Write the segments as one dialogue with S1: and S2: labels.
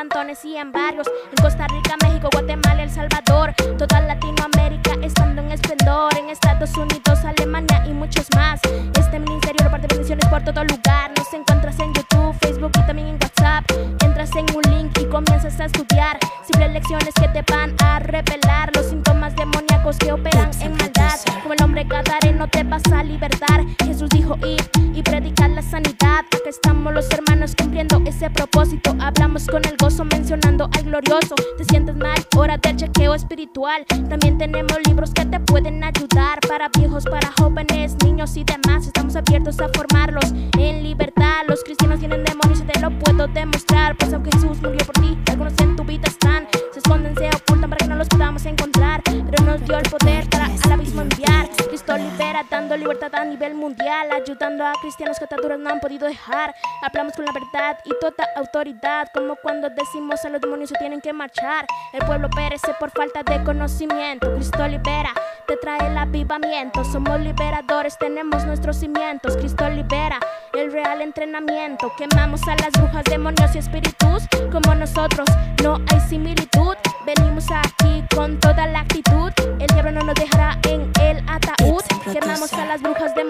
S1: cantones y en barrios como cuando decimos a los demonios se tienen que marchar. El pueblo perece por falta de conocimiento. Cristo libera, te trae el avivamiento. Somos liberadores, tenemos nuestros cimientos. Cristo libera el real entrenamiento. Quemamos a las brujas, demonios y espíritus como nosotros. No hay similitud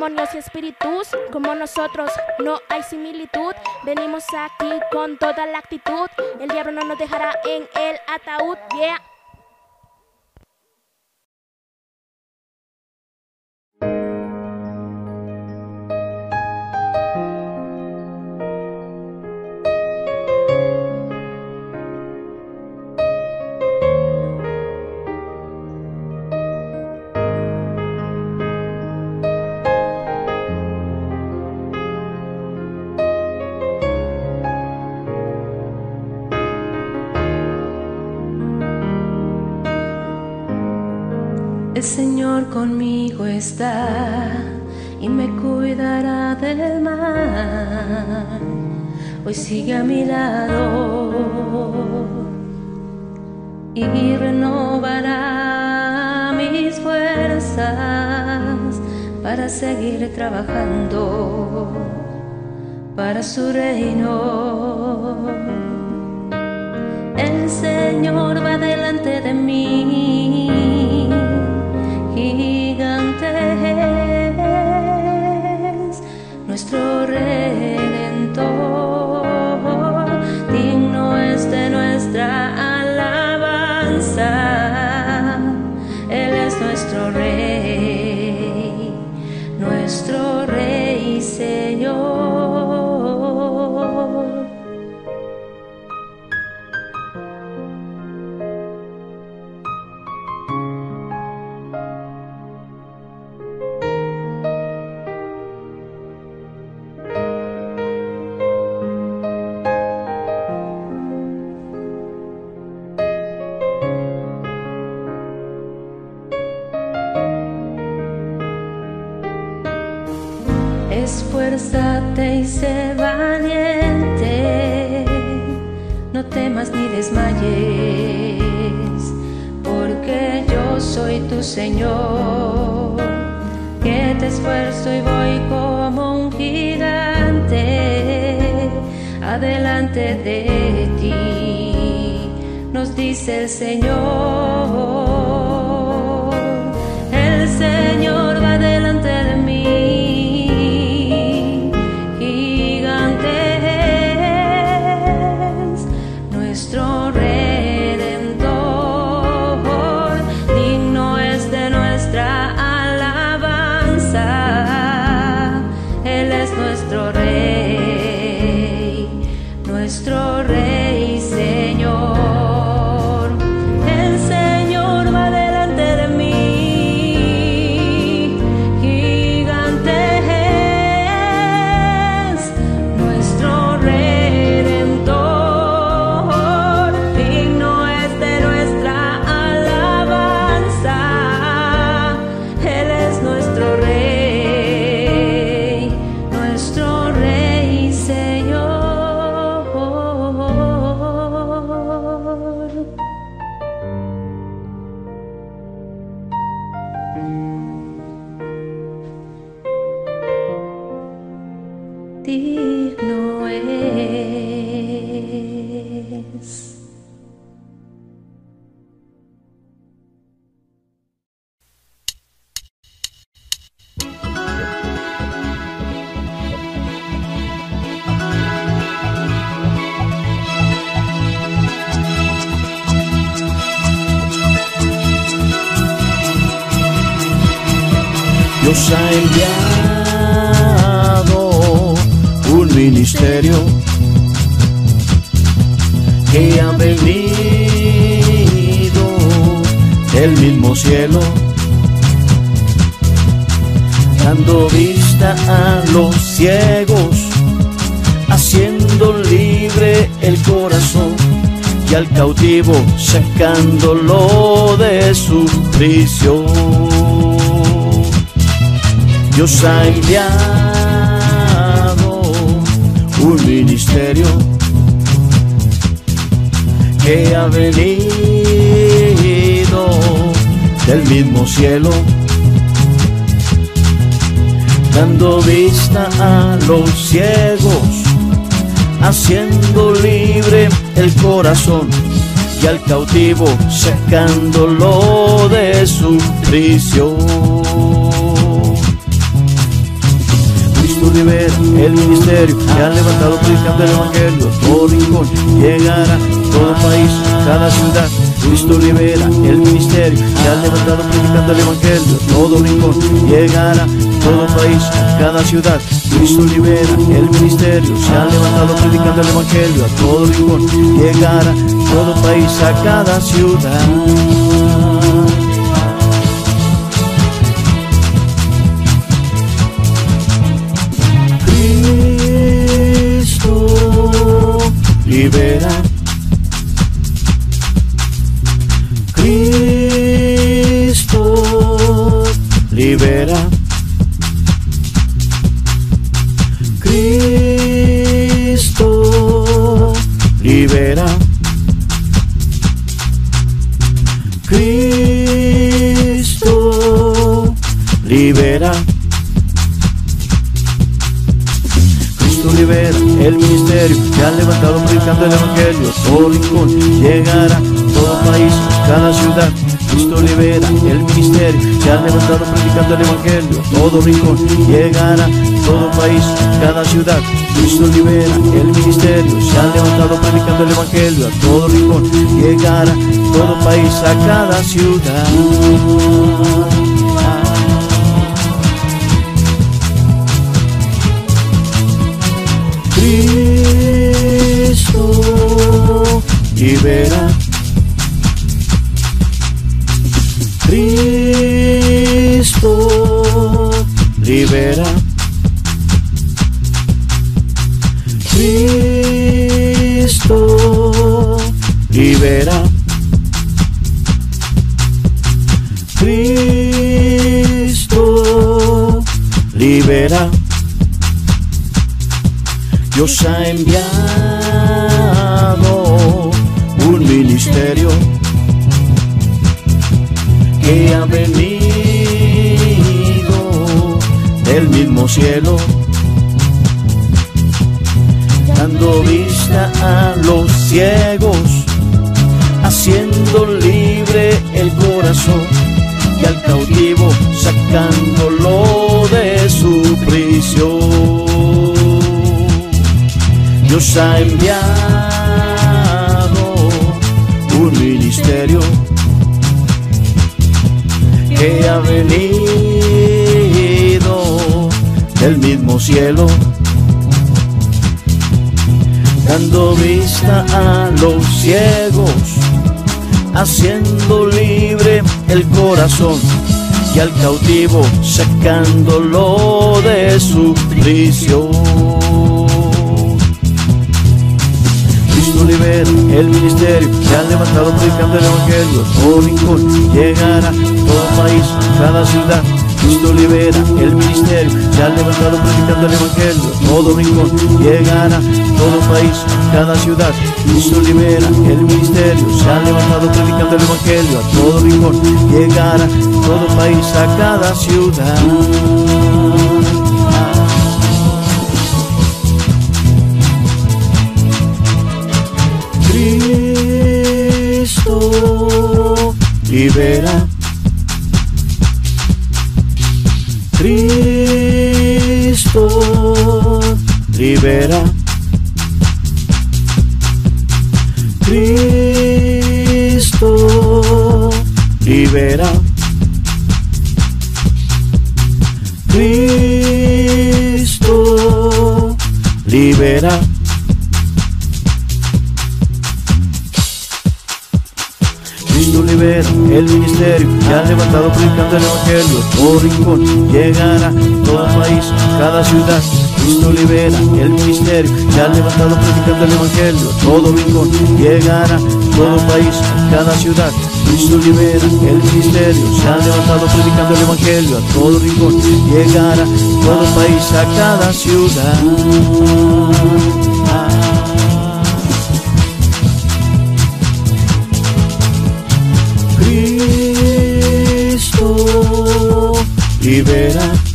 S1: demonios y espíritus, como nosotros no hay similitud. Venimos aquí con toda la actitud, el diablo no nos dejará en el ataúd, yeah.
S2: conmigo está y me cuidará del mal. Hoy sigue a mi lado y renovará mis fuerzas para seguir trabajando para su reino. El Señor va delante de mí gigantes, nuestro rey. El Señor. Digno es.
S3: Del mismo cielo, dando vista a los ciegos, haciendo libre el corazón y al cautivo sacándolo de su prisión. Dios ha enviado un ministerio que ha venido del mismo cielo, dando vista a los ciegos, haciendo libre el corazón y al cautivo sacándolo de su prisión. Cristo libera el ministerio que ha levantado predicando el evangelio todo rincón, llegará todo país, cada ciudad. Cristo libera el ministerio que ha levantado predicando el evangelio todo rincón, llegará todo país, cada ciudad. Cristo libera el ministerio, se ha levantado predicando el evangelio a todo rincón, llegará todo país, a cada ciudad. Cristo libera. Que ha levantado predicando el evangelio. A todo rincón llegará todo país cada ciudad Cristo libera el ministerio. Que ha levantado predicando el evangelio. A todo rincón llegará todo país cada ciudad Cristo libera el ministerio. Se ha levantado predicando el evangelio. A todo rincón llegará todo país a cada ciudad Cristo libera. Cristo libera. Cristo libera. Cristo libera. Dios ha enviado ministerio que ha venido del mismo cielo, dando vista a los ciegos, haciendo libre el corazón y al cautivo sacándolo de su prisión. Dios ha enviado ministerio que ha venido del mismo cielo, dando vista a los ciegos, haciendo libre el corazón y al cautivo sacándolo de su prisión. Libera el ministerio, se ha levantado predicando el evangelio, todo rincón llegará, todo país, cada ciudad. Cristo libera el ministerio, se ha levantado predicando el evangelio, todo rincón llegará, todo país, cada ciudad. Cristo libera el ministerio, se ha levantado predicando el evangelio, a todo rincón llegará, todo país, a cada ciudad. Libera. Cristo libera. Cristo libera. Cristo libera. El ministerio que ha levantado predicando el evangelio. Todo rincón llegará, todo país, cada ciudad. Cristo libera el ministerio que ha levantado predicando el evangelio. Todo rincón llegará, todo país, cada ciudad. Cristo libera el ministerio, se ha levantado predicando el evangelio a todo rincón, llegará todo país, a cada ciudad. Libera.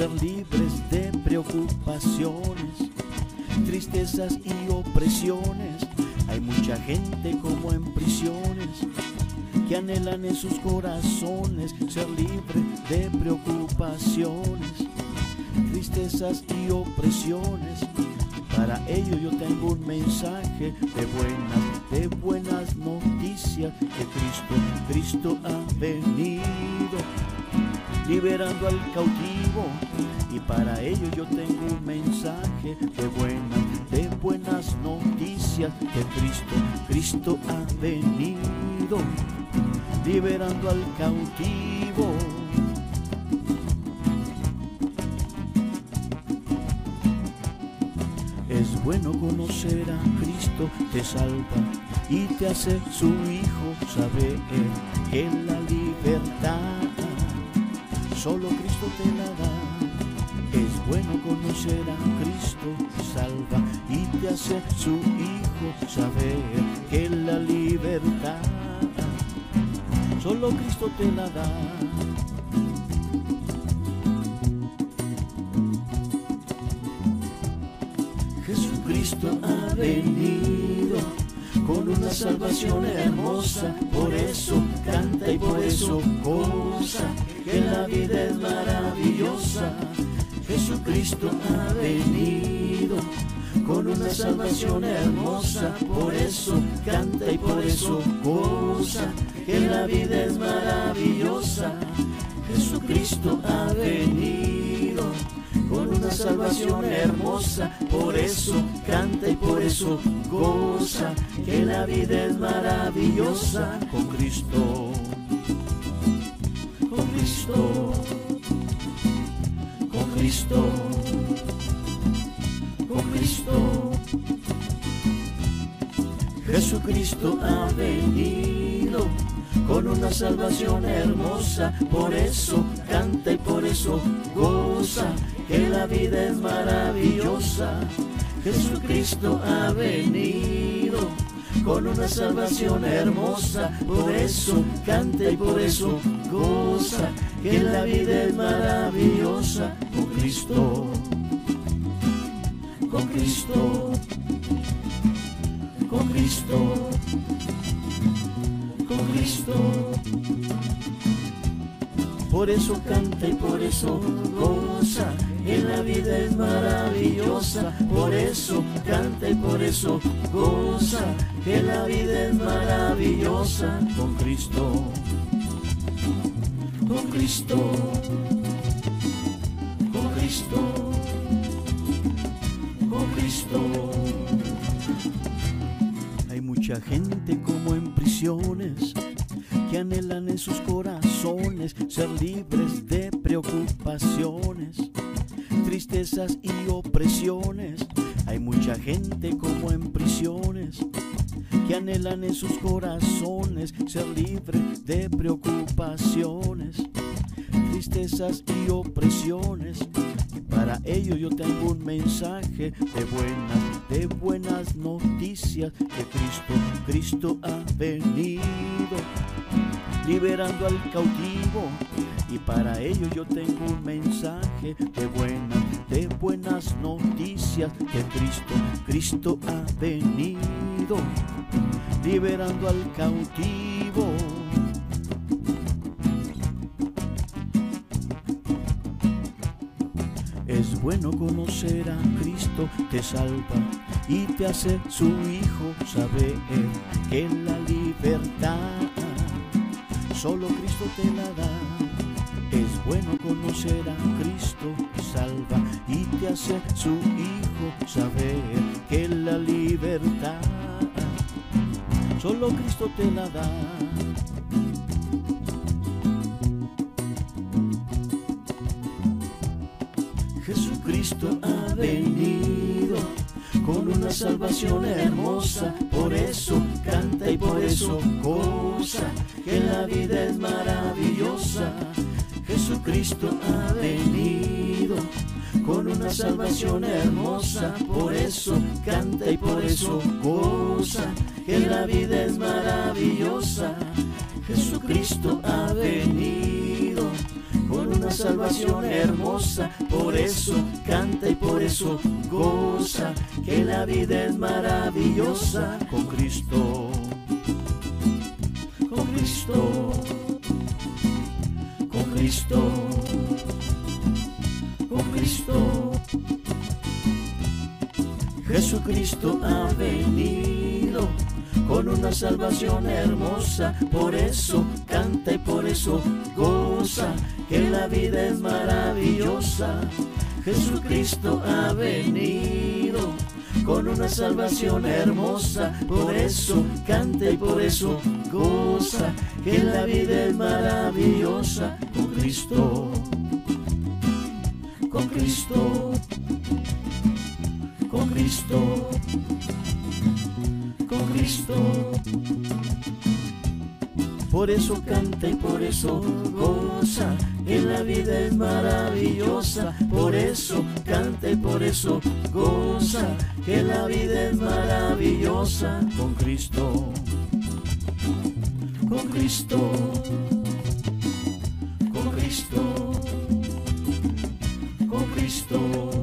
S3: Ser libres de preocupaciones, tristezas y opresiones. Hay mucha gente como en prisiones que anhelan en sus corazones ser libres de preocupaciones, tristezas y opresiones. Para ello yo tengo un mensaje de buenas, de buenas noticias que Cristo, Cristo ha venido liberando al cautivo. Para ello yo tengo un mensaje de buenas, de buenas noticias que Cristo, Cristo ha venido liberando al cautivo. Es bueno conocer a Cristo, te salva y te hace su hijo, saber que la libertad solo Cristo te la Jesucristo ha venido con una salvación hermosa, por eso canta y por eso goza, que la vida es maravillosa. Jesucristo ha venido con una salvación hermosa, por eso por eso goza, que la vida es maravillosa. Jesucristo ha venido con una salvación hermosa, por eso canta y por eso goza, que la vida es maravillosa con Cristo, Jesucristo ha venido con una salvación hermosa, por eso canta y por eso goza, que la vida es maravillosa. Jesucristo ha venido con una salvación hermosa, por eso canta y por eso goza, que la vida es maravillosa. Con Cristo, con Cristo, Cristo con Cristo. Por eso canta y por eso goza, que la vida es maravillosa. Por eso canta y por eso goza, que la vida es maravillosa. Con Cristo, con Cristo, con Cristo, con Cristo. Mucha gente como en prisiones que anhelan en sus corazones ser libres de preocupaciones, tristezas y opresiones. Hay mucha gente como en prisiones que anhelan en sus corazones ser libres de preocupaciones, tristezas y opresiones. Y para ello yo tengo un mensaje de buenas, de buenas noticias que Cristo, Cristo ha venido liberando al cautivo. Y para ello yo tengo un mensaje de buenas, de buenas noticias que Cristo, Cristo ha venido liberando al cautivo. Es bueno conocer a Cristo, te salva y te hace su hijo, saber que la libertad solo Cristo te la da. Es bueno conocer a Cristo, te salva y te hace su hijo, saber que la libertad solo Cristo te la da. Jesucristo ha venido con una salvación hermosa, por eso canta y por eso goza, que la vida es maravillosa. Jesucristo ha venido con una salvación hermosa, por eso canta y por eso goza, que la vida es maravillosa. Jesucristo ha venido con una salvación hermosa, por eso canta y por eso goza, que la vida es maravillosa con Cristo, con Cristo, con Cristo, con Cristo. Jesucristo ha venido con una salvación hermosa, por eso canta y por eso goza, que la vida es maravillosa. Jesucristo ha venido con una salvación hermosa, por eso canta y por eso goza, que la vida es maravillosa. Con Cristo, con Cristo, con Cristo con Cristo. Por eso canta y por eso goza, que la vida es maravillosa. Por eso canta y por eso goza, que la vida es maravillosa con Cristo. Con Cristo. Con Cristo. Con Cristo.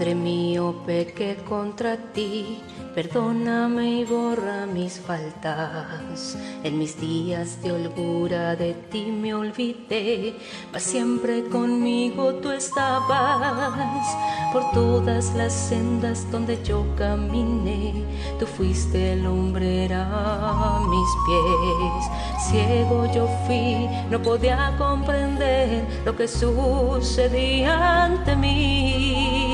S2: Padre mío, pequé contra ti, perdóname y borra mis faltas. En mis días de holgura de ti me olvidé, mas siempre conmigo tú estabas. Por todas las sendas donde yo caminé, tú fuiste lumbrera a mis pies. Ciego yo fui, no podía comprender lo que sucedía ante mí.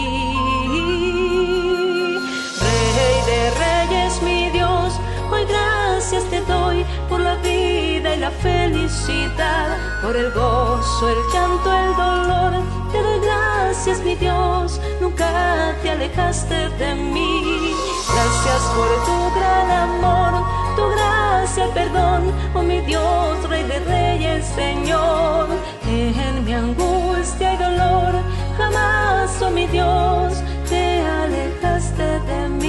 S2: Gracias te doy por la vida y la felicidad, por el gozo, el llanto, el dolor. Te doy gracias, mi Dios, nunca te alejaste de mí. Gracias por tu gran amor, tu gracia, perdón, oh mi Dios, Rey de Reyes, Señor. En mi angustia y dolor, jamás, oh mi Dios, te alejaste de mí.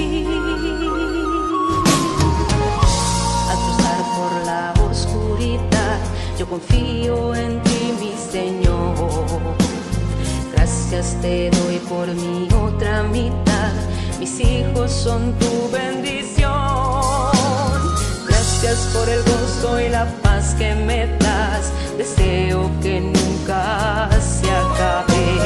S2: Confío en ti, mi Señor. Gracias te doy por mi otra mitad, mis hijos son tu bendición. Gracias por el gozo y la paz que me das, deseo que nunca se acaben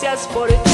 S2: Gracias por tu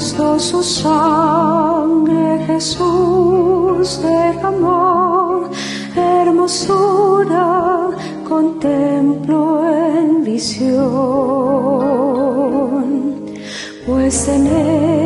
S4: justo su sangre Jesús derramó, hermosura contemplo en visión, pues en él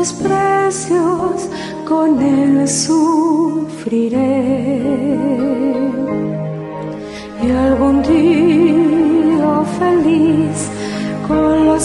S4: desprecios, con él sufriré. Y algún día feliz con los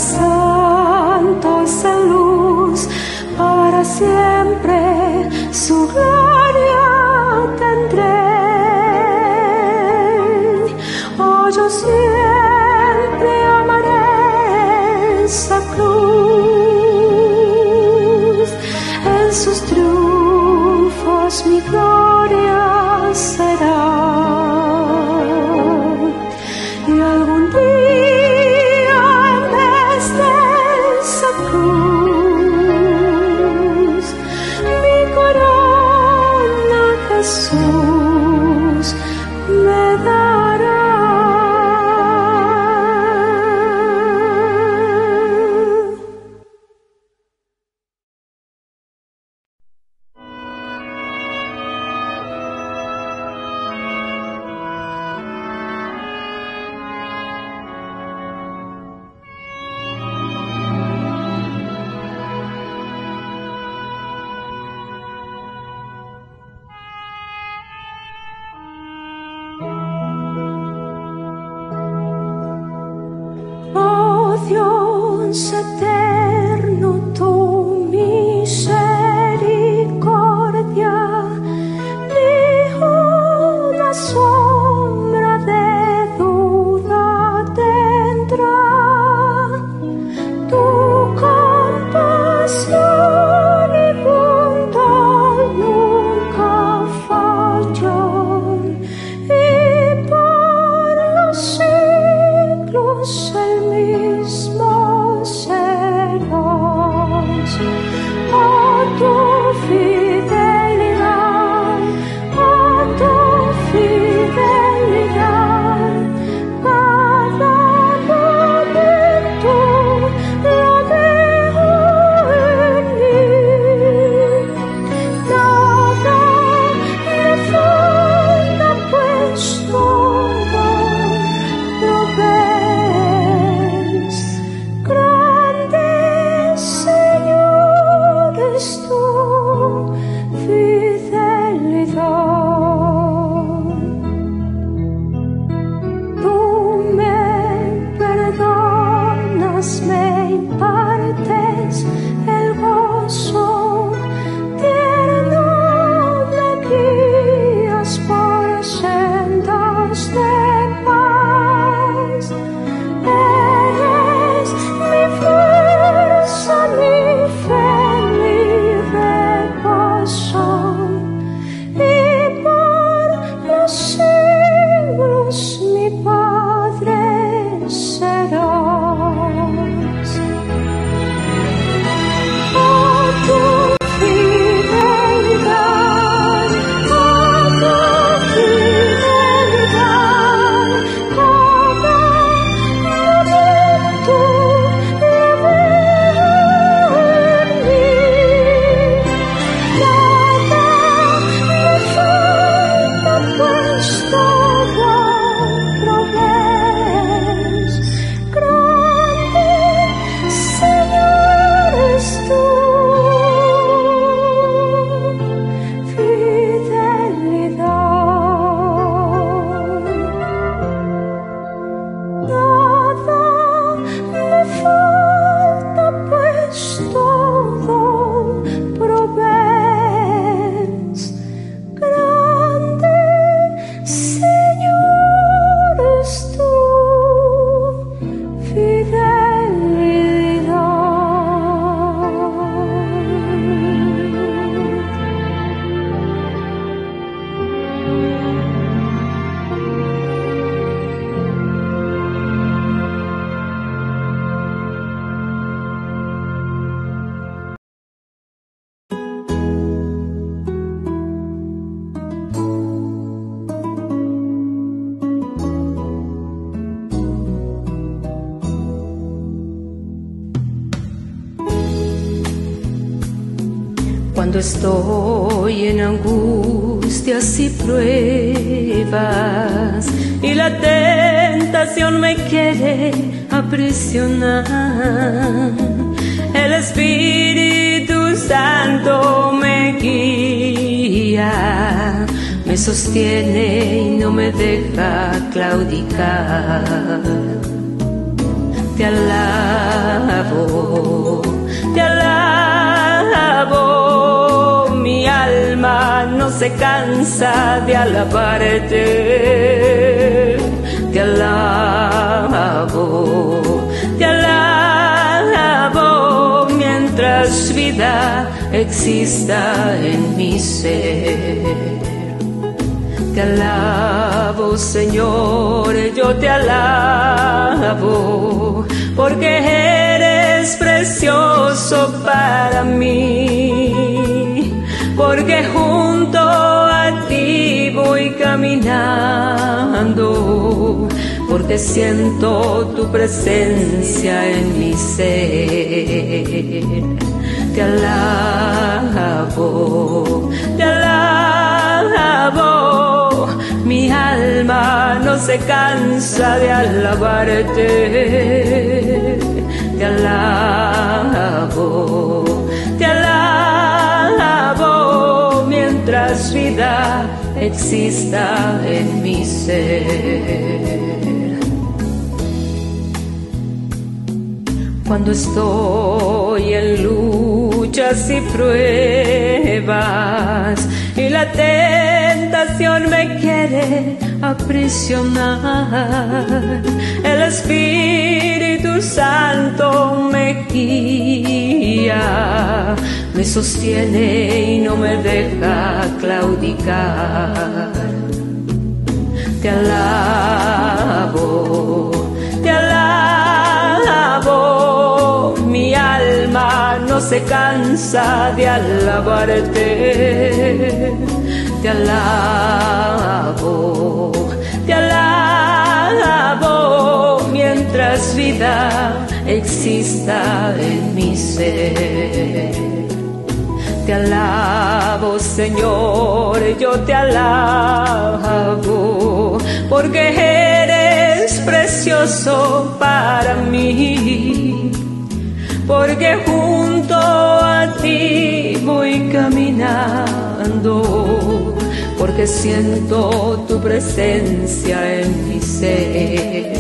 S2: siento tu presencia en mi ser. Te alabo, te alabo, mi alma no se cansa de alabarte. Te alabo, te alabo mientras vida exista en mi ser. Cuando estoy en luchas y pruebas y la tentación me quiere aprisionar, el Espíritu Santo me guía, me sostiene y no me deja claudicar. Te alabo, no se cansa de alabarte. Te alabo, te alabo, mientras vida exista en mi ser. Te alabo, Señor, yo te alabo, porque eres precioso para mí, porque junto a ti voy caminando, porque siento tu presencia en mi ser.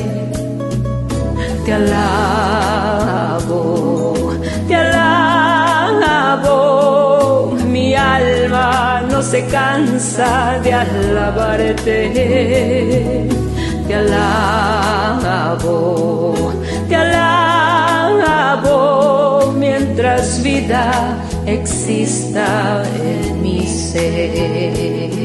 S2: Te alabo, te alabo, mi alma no se cansa de alabarte. Te alabo, mientras vida exista en mi ser.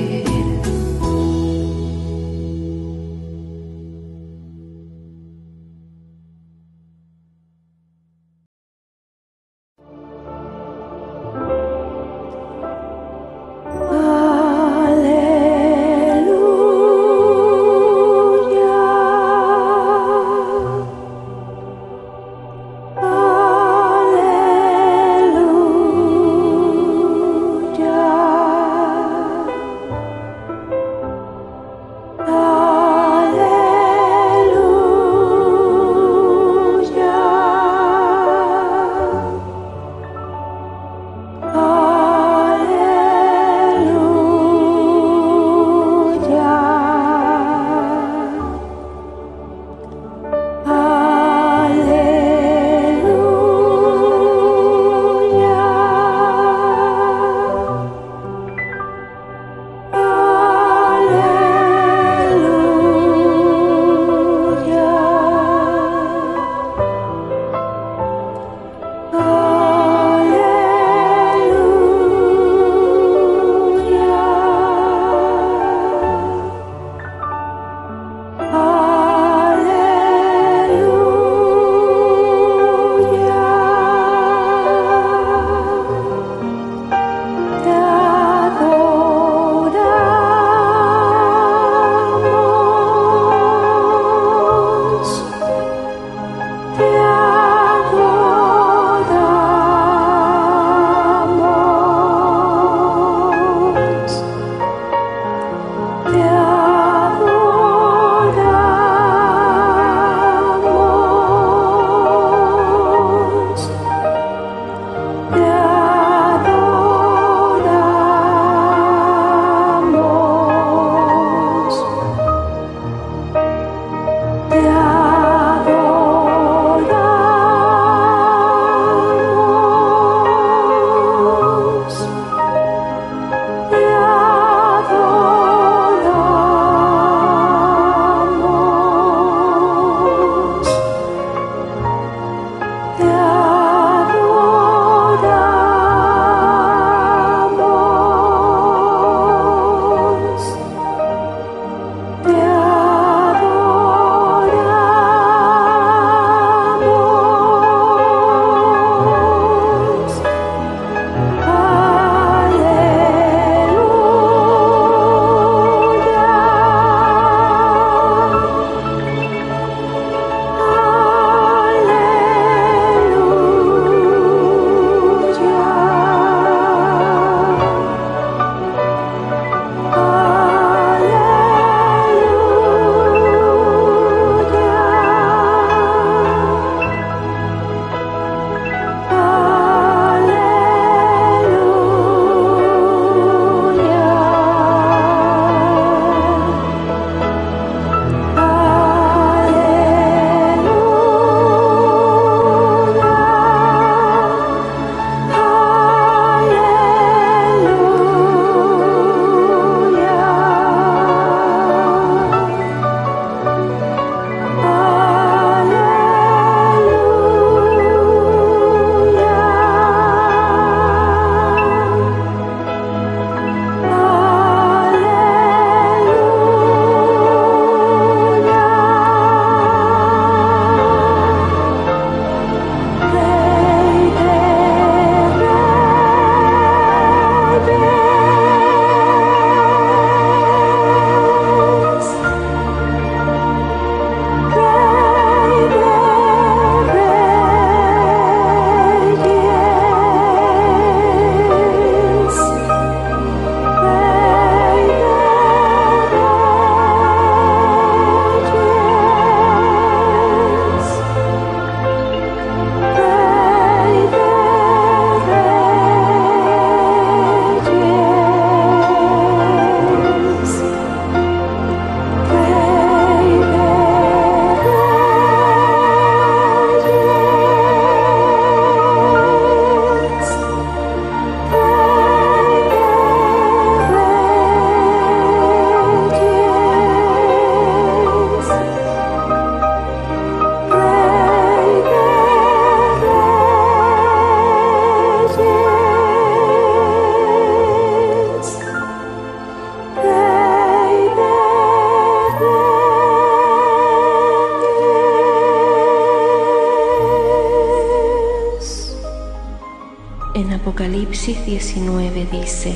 S4: Apocalipsis 19 dice,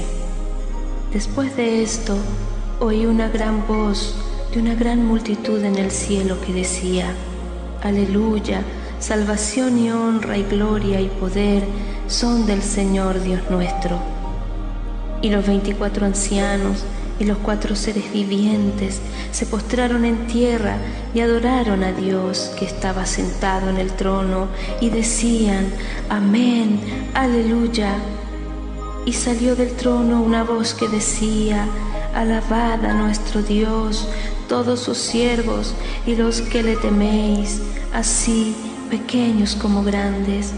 S4: Después de esto oí una gran voz de una gran multitud en el cielo que decía, Aleluya, salvación y honra y gloria y poder son del Señor Dios nuestro. Y los veinticuatro ancianos y los cuatro seres vivientes se postraron en tierra y adoraron a Dios que estaba sentado en el trono y decían, Amén, aleluya. Y salió del trono una voz que decía, Alabad a nuestro Dios, todos sus siervos y los que le teméis, así pequeños como grandes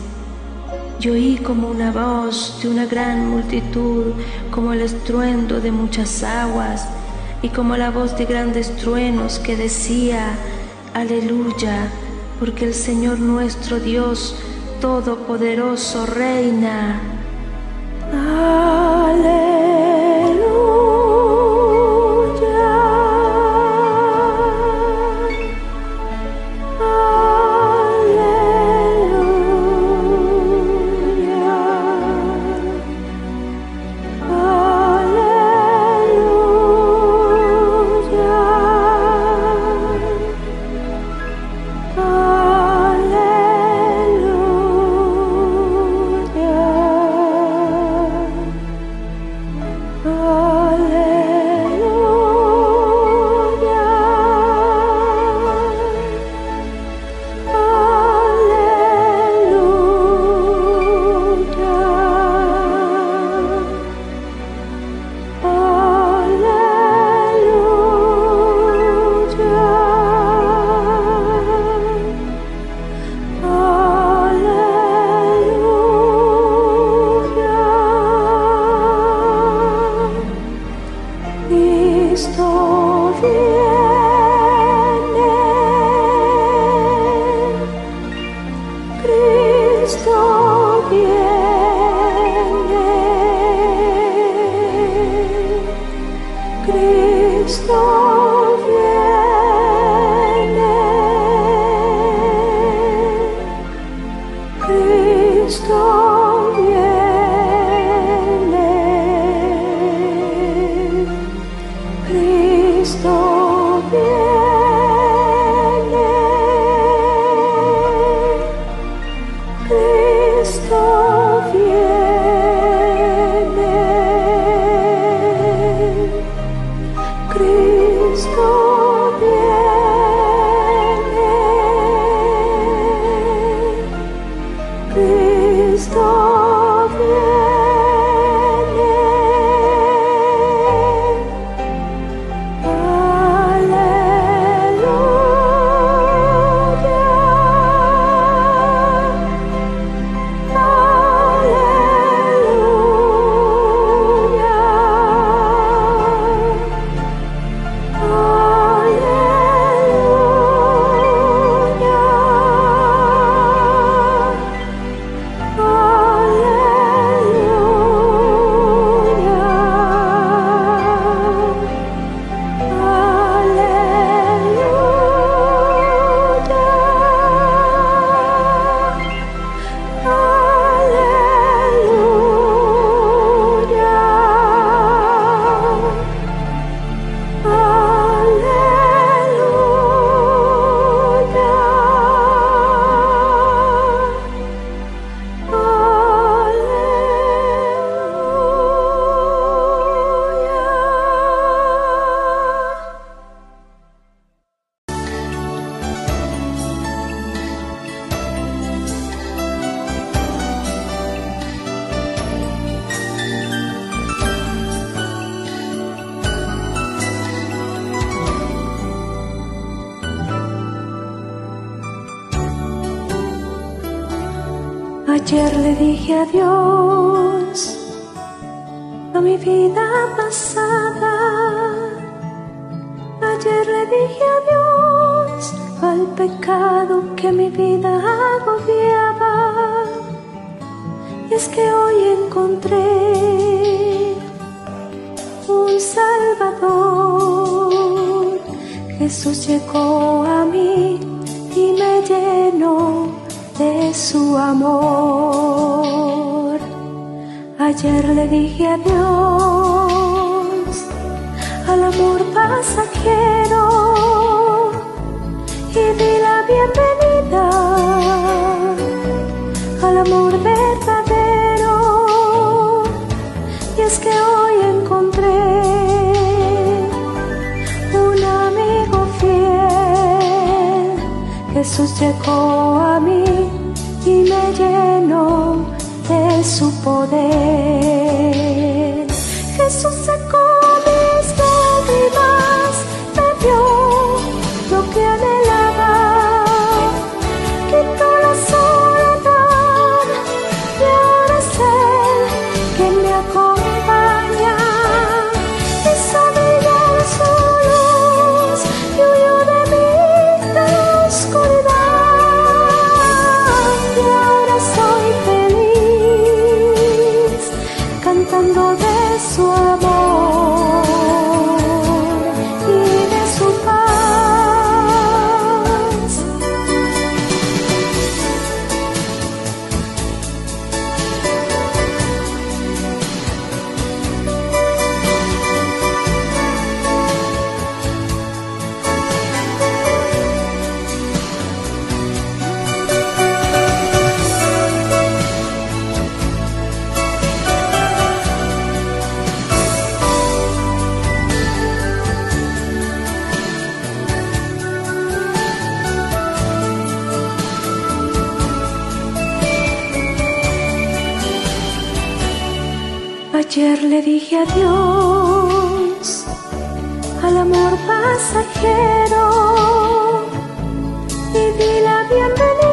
S4: y oí como una voz de una gran multitud, como el estruendo de muchas aguas, y como la voz de grandes truenos que decía, Aleluya, porque el Señor nuestro Dios Todopoderoso reina.
S5: Ayer le dije adiós al amor
S4: pasajero y di la bienvenida.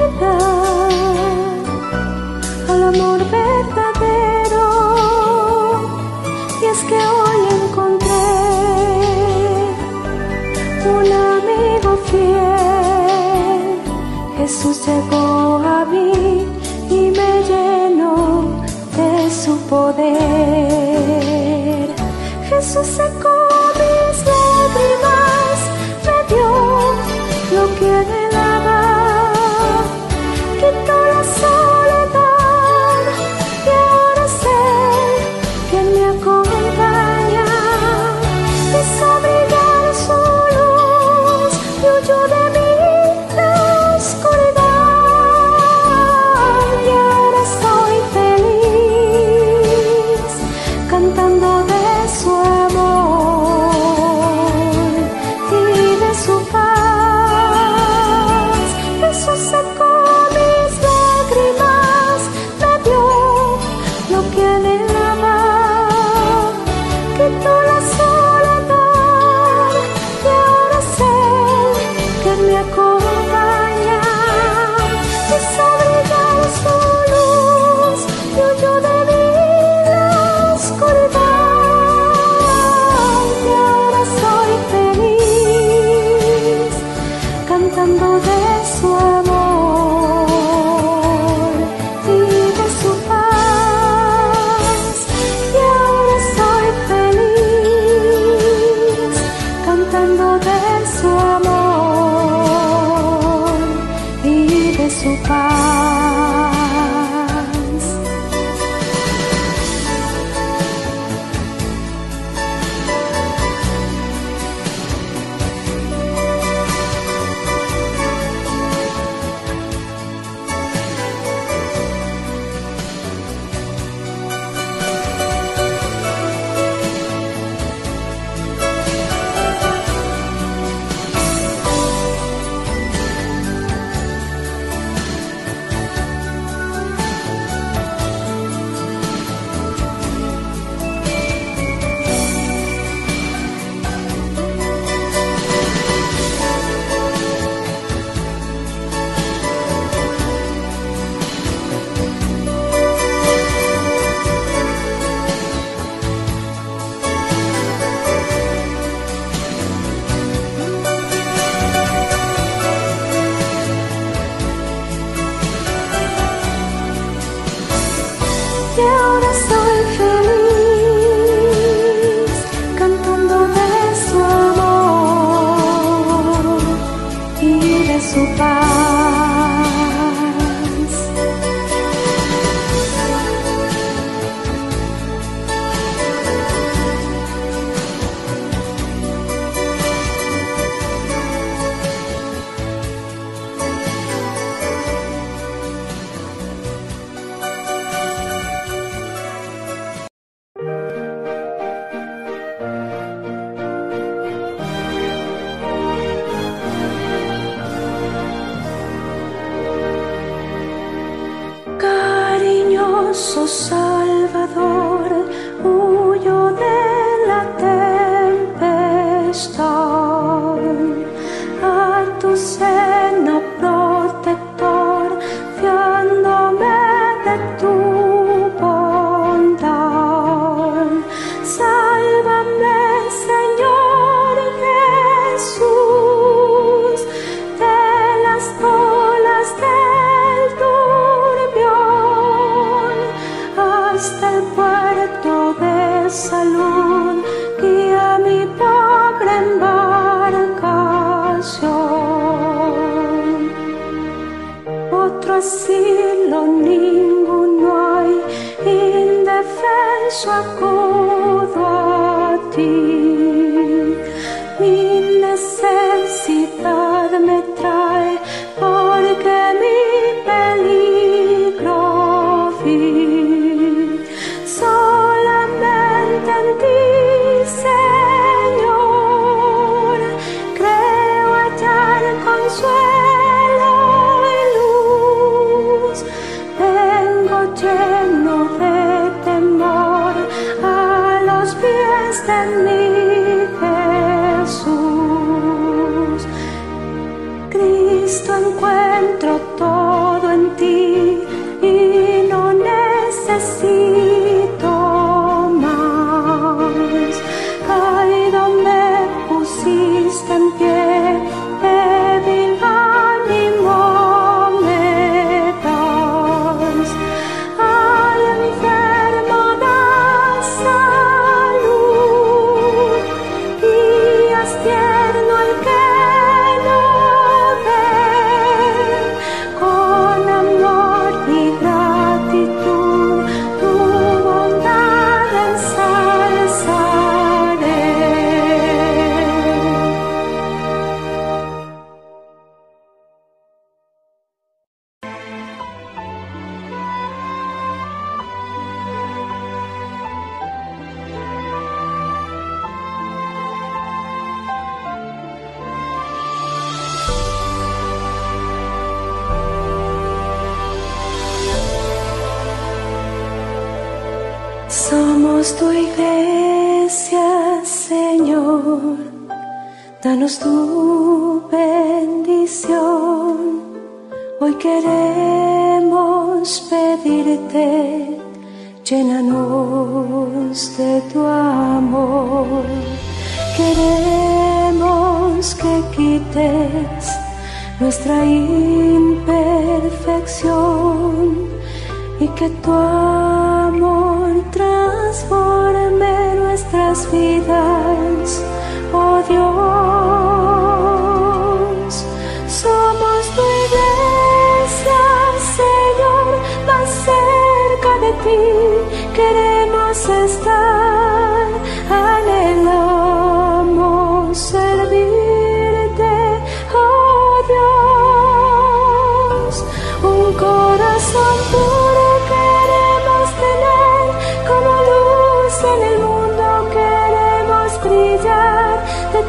S4: sol.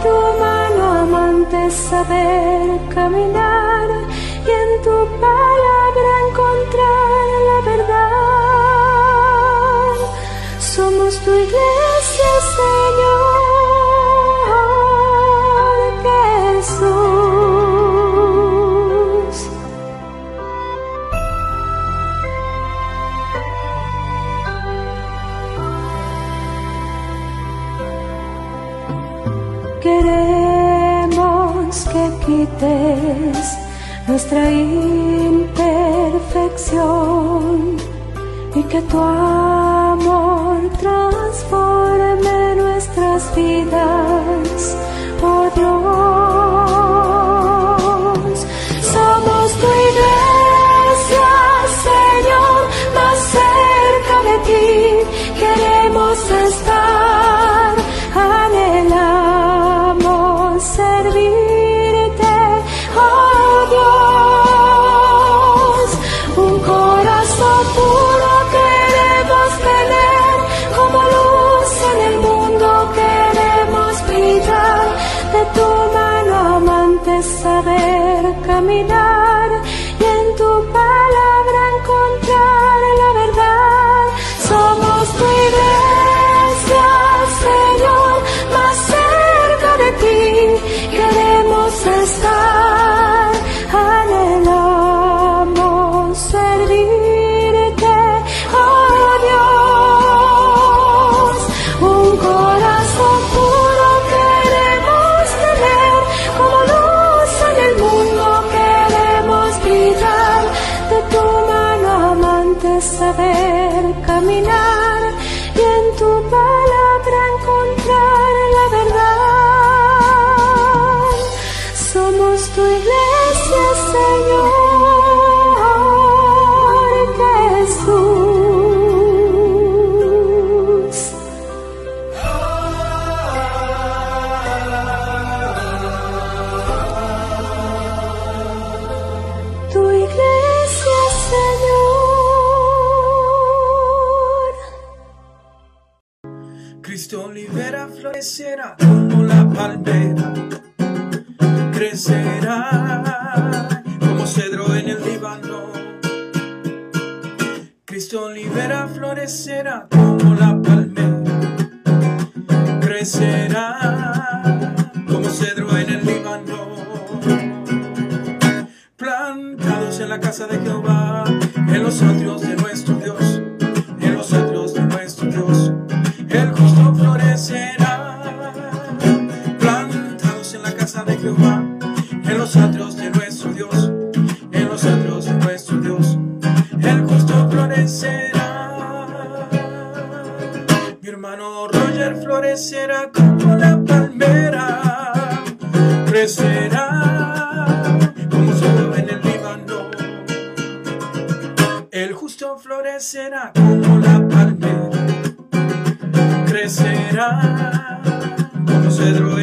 S4: tu mano amante saber caminar. nuestra imperfección y que tu amor transforme nuestras vidas, oh Dios.
S6: florecerá como solo en el Líbano. El justo florecerá como la palmera, crecerá como cedro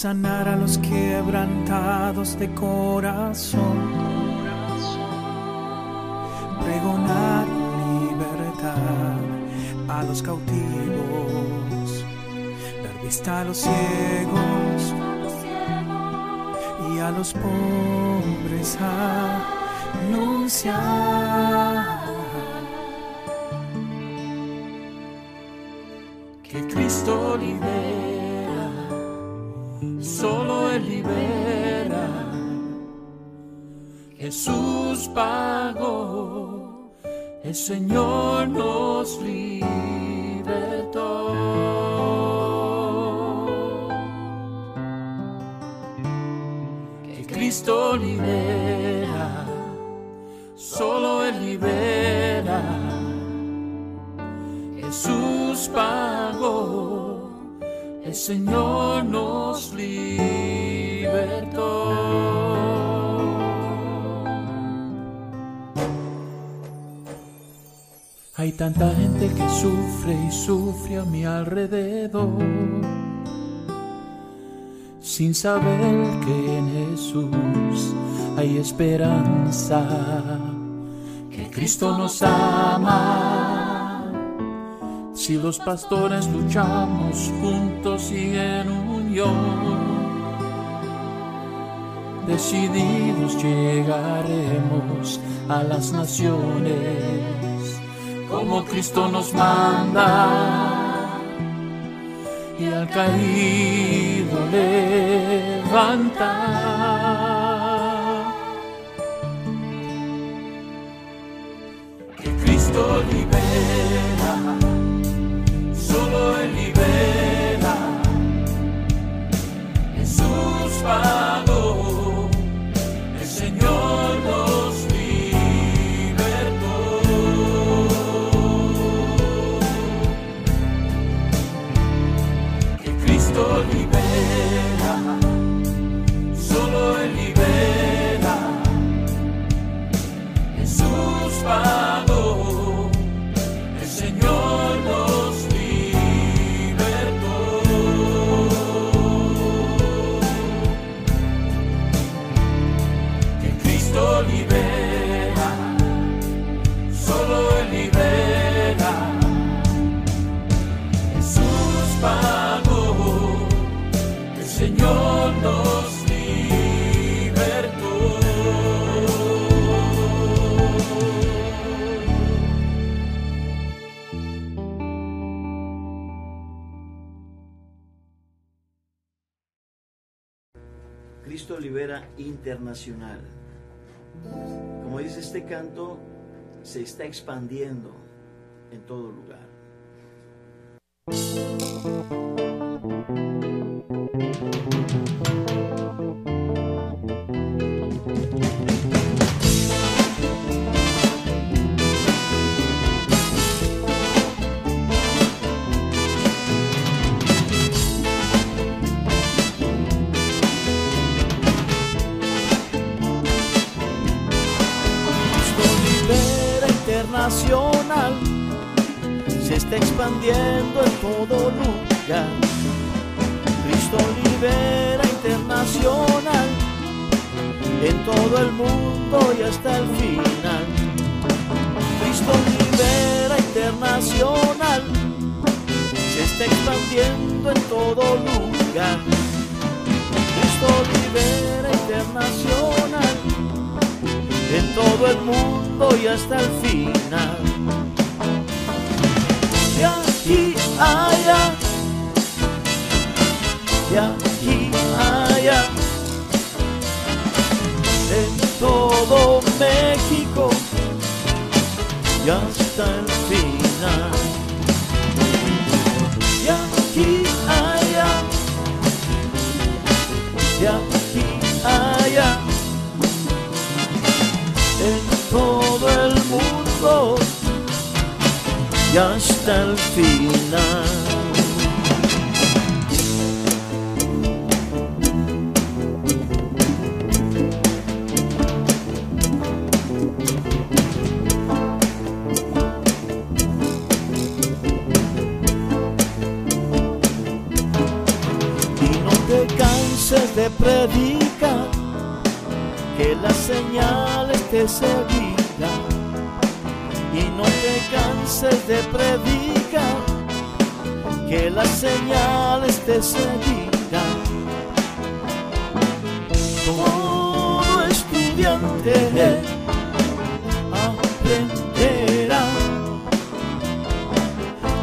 S6: sanar a los quebrantados de corazón, pregonar libertad a los cautivos, dar vista a los ciegos. Y a los pobres anunciar. Jesús pagó, el Señor nos libertó. Que Cristo libera, solo Él libera. Jesús pagó, el
S7: Señor nos libertó. Hay tanta gente que sufre y sufre a mi alrededor, sin saber que en Jesús hay esperanza, que Cristo nos ama. Si los pastores luchamos juntos y en unión, decididos llegaremos a las naciones como Cristo nos manda y al caído levanta. Que Cristo libera, solo Él libera, Jesús pagó,
S3: Internacional. Como dice este canto, se está expandiendo en todo lugar. Internacional se está expandiendo en todo lugar. Cristo Libera Internacional en todo el mundo y hasta el final. Cristo Libera Internacional se está expandiendo en todo lugar. Cristo Libera Internacional en todo el mundo y hasta el final. De aquí a allá, de aquí a allá, en todo México y hasta el final. Y hasta el final. De predicar que las señales te seguirán y no te canses de predicar que las señales te seguirán. Todo estudiante aprenderá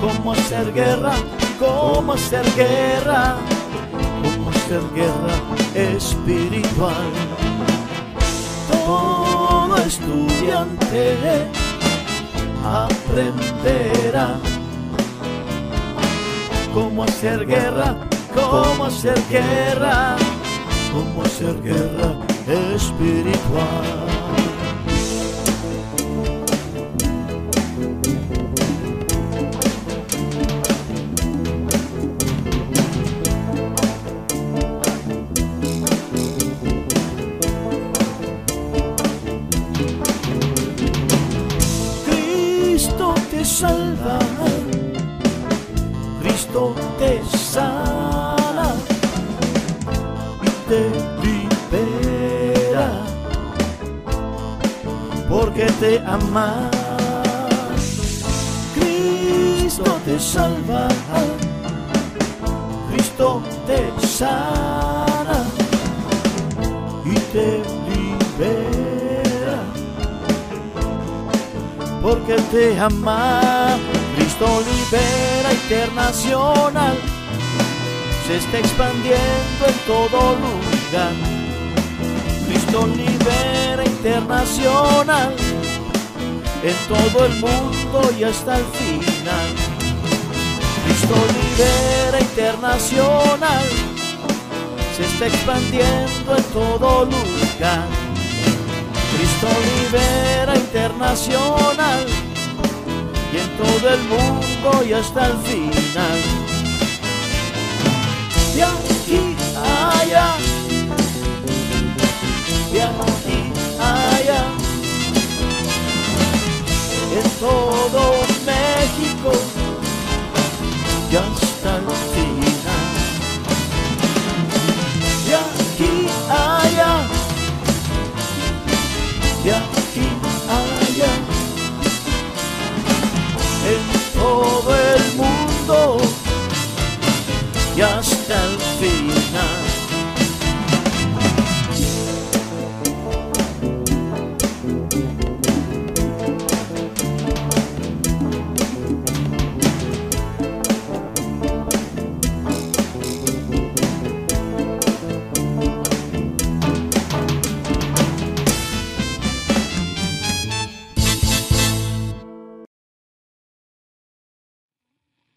S3: cómo hacer guerra cómo hacer guerra cómo hacer guerra espiritual. Todo estudiante aprenderá cómo hacer guerra, cómo hacer guerra, cómo hacer guerra espiritual. Hasta el final. Cristo libera internacional se está expandiendo en todo lugar. Cristo libera internacional y en todo el mundo y hasta el final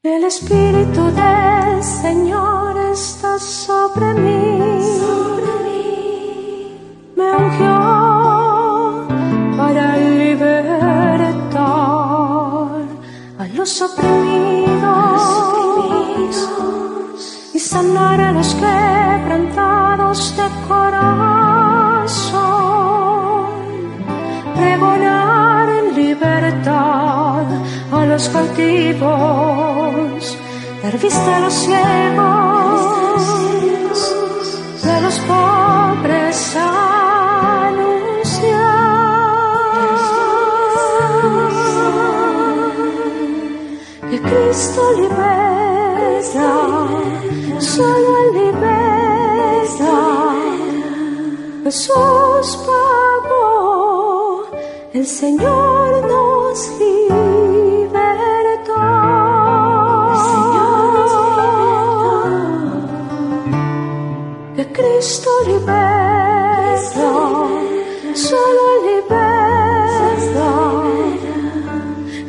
S3: El
S4: Espíritu del Señor está sobre mí. Sobre mí. Me ungió para libertar a los oprimidos, y sanar a los quebrantados de corazón. Pregonar en libertad a los cautivos dar vista a los ciegos, de los pobres anunciar que Cristo libera, solo libera, Jesús pagó, el Señor nos Cristo libera, solo libera.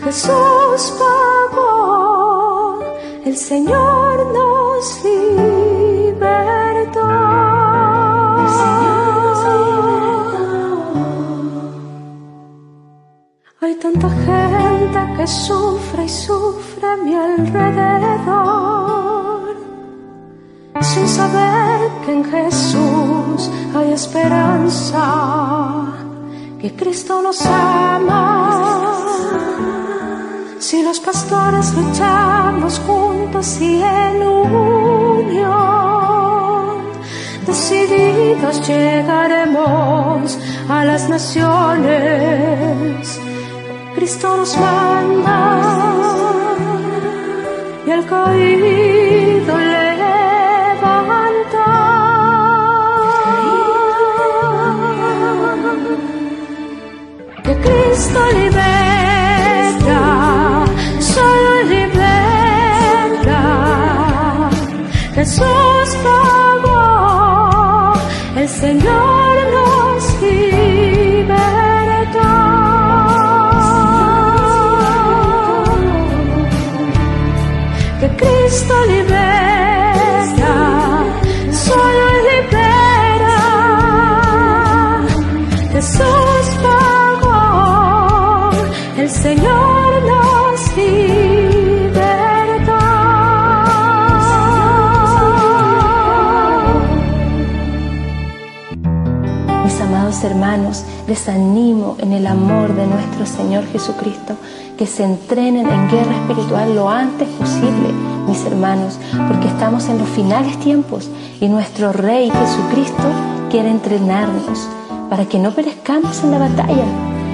S4: Jesús pagó, el Señor nos libertó. Hay tanta gente que sufre y sufre a mi alrededor, sin saber que en Jesús hay esperanza, que Cristo nos ama. Si los pastores luchamos juntos y en unión, decididos llegaremos a las naciones. Cristo nos manda y el caído le Cristo libera, les animo en el amor de nuestro Señor Jesucristo que se entrenen en guerra espiritual lo antes posible, mis hermanos, porque estamos en los finales tiempos y nuestro Rey Jesucristo quiere entrenarnos para que no perezcamos en la batalla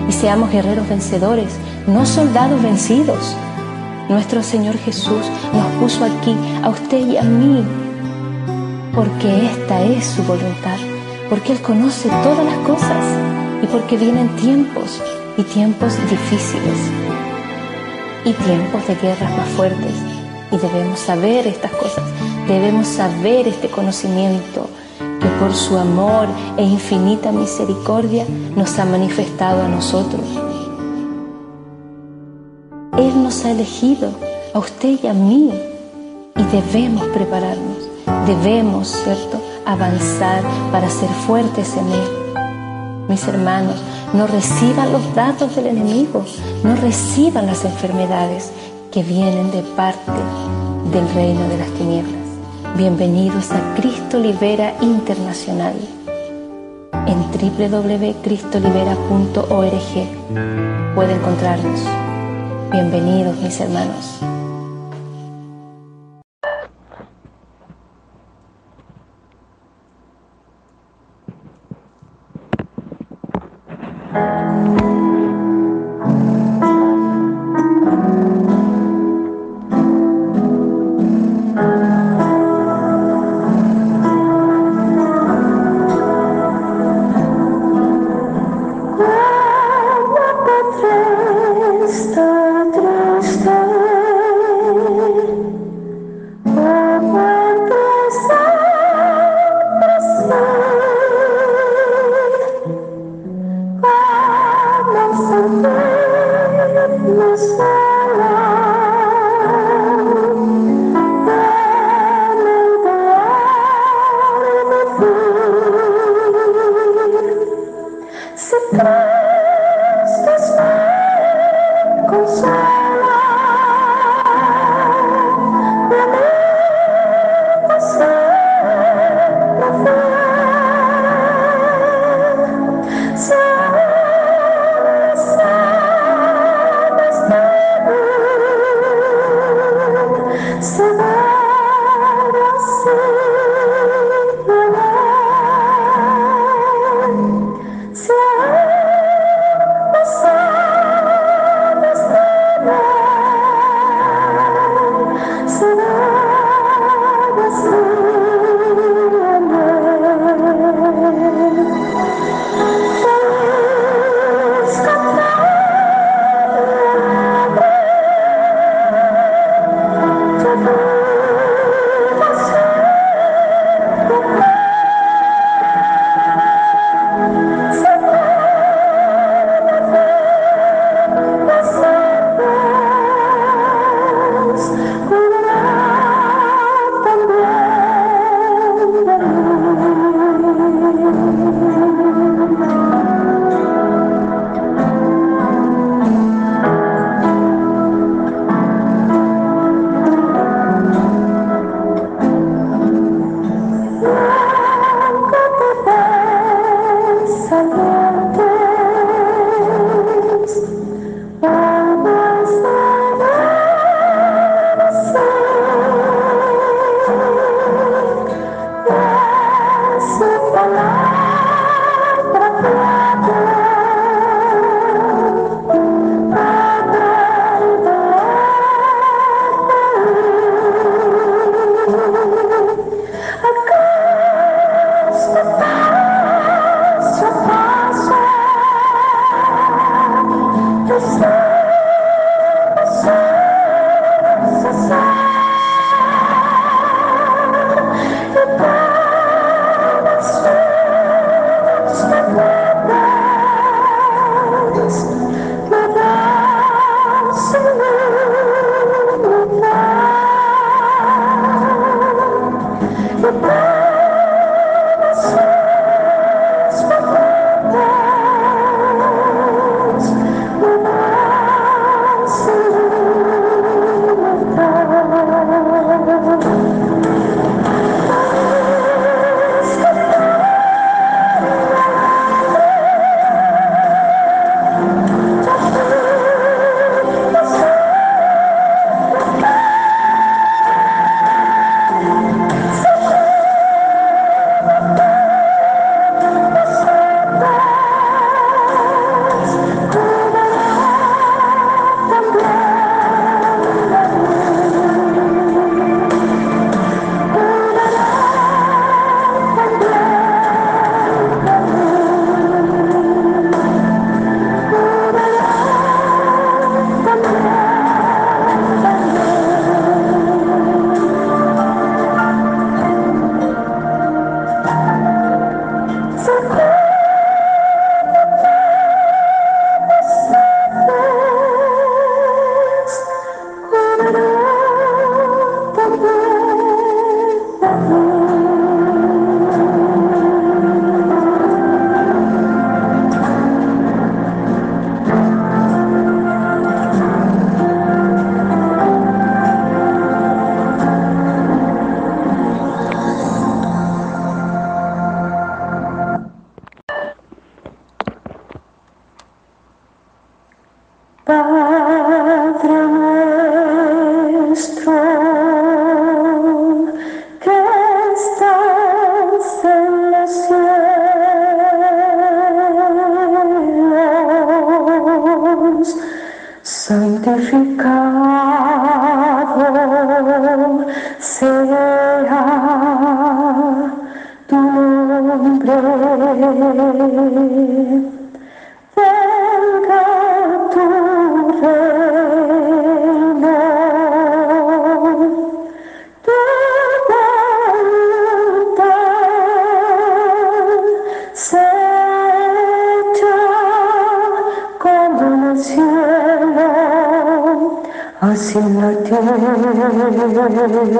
S4: y seamos guerreros vencedores, no soldados vencidos. Nuestro Señor Jesús nos puso aquí, a usted y a mí, porque esta es su voluntad porque Él conoce todas las cosas y porque vienen tiempos y tiempos difíciles y tiempos de guerras más fuertes. Y debemos saber estas cosas, debemos saber este conocimiento que por su amor e infinita misericordia nos ha manifestado a nosotros. Él nos ha elegido, a usted y a mí, y debemos prepararnos, debemos, ¿cierto?, avanzar para ser fuertes en Él. Mis hermanos, no reciban los datos del enemigo, no reciban las enfermedades que vienen de parte del reino de las tinieblas. Bienvenidos a Cristo Libera Internacional en www.cristolibera.org. Puede encontrarnos. Bienvenidos mis hermanos.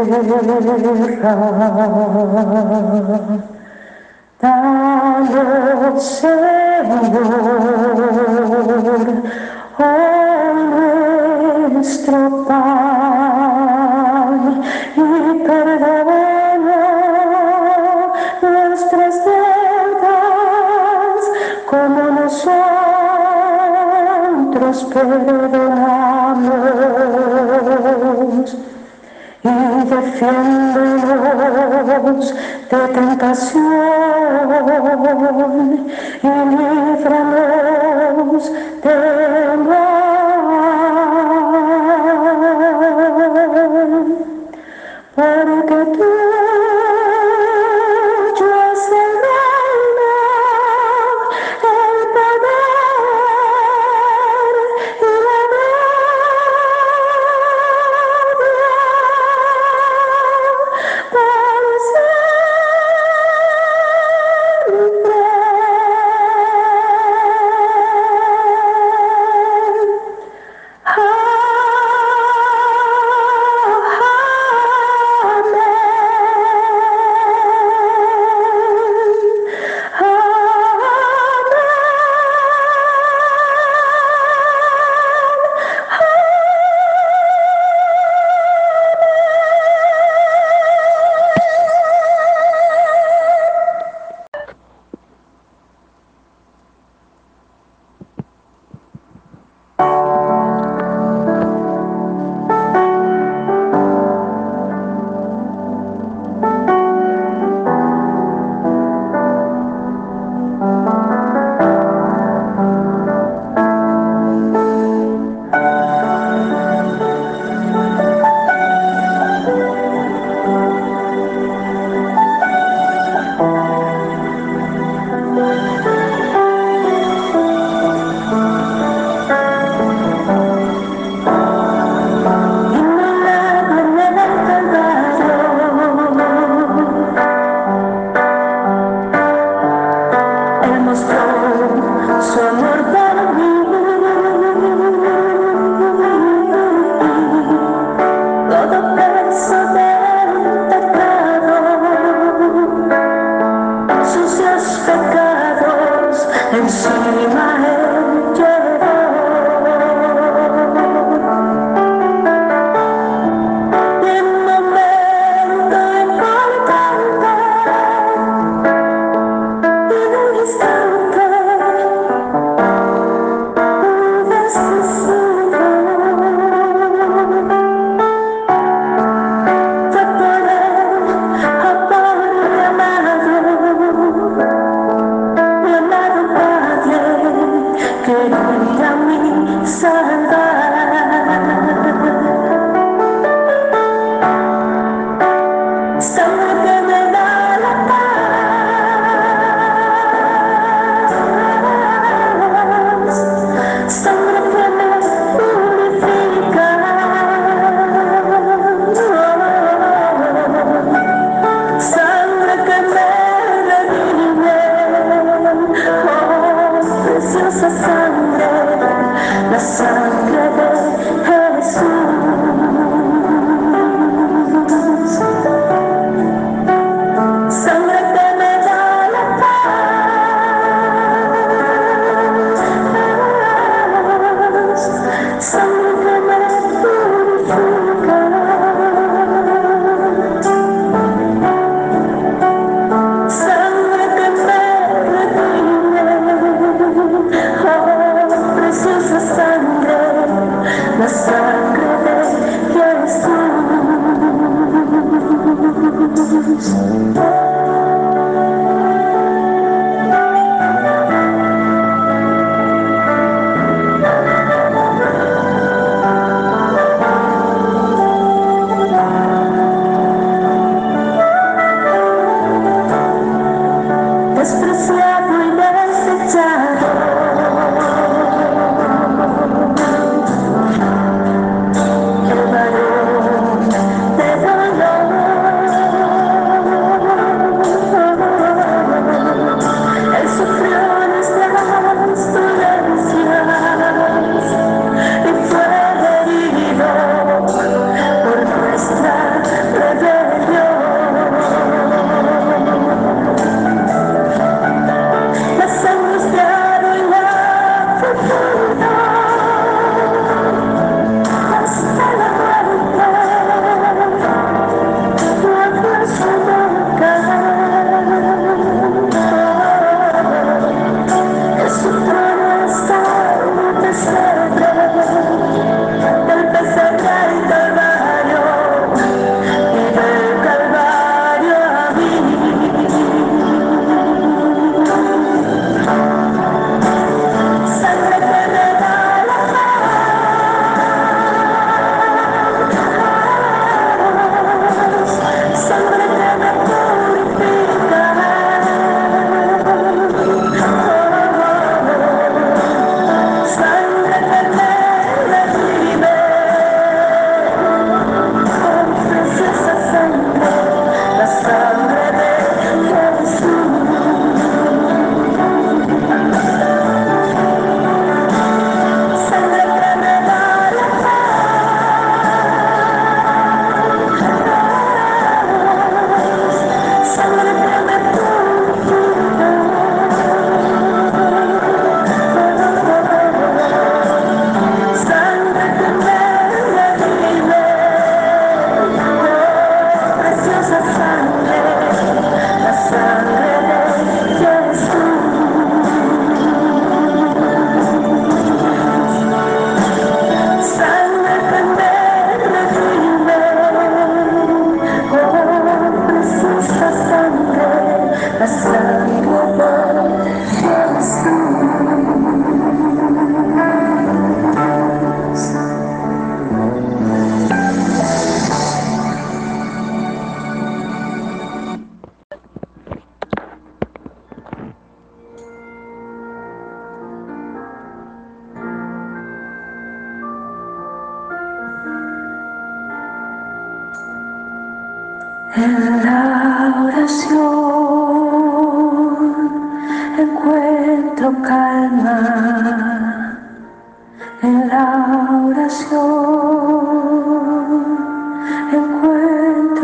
S4: tierra, danos, Señor, nuestro pan y perdona nuestras deudas como nosotros perdonamos y defiéndenos de tentación y líbranos de muerte.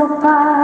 S4: goodbye.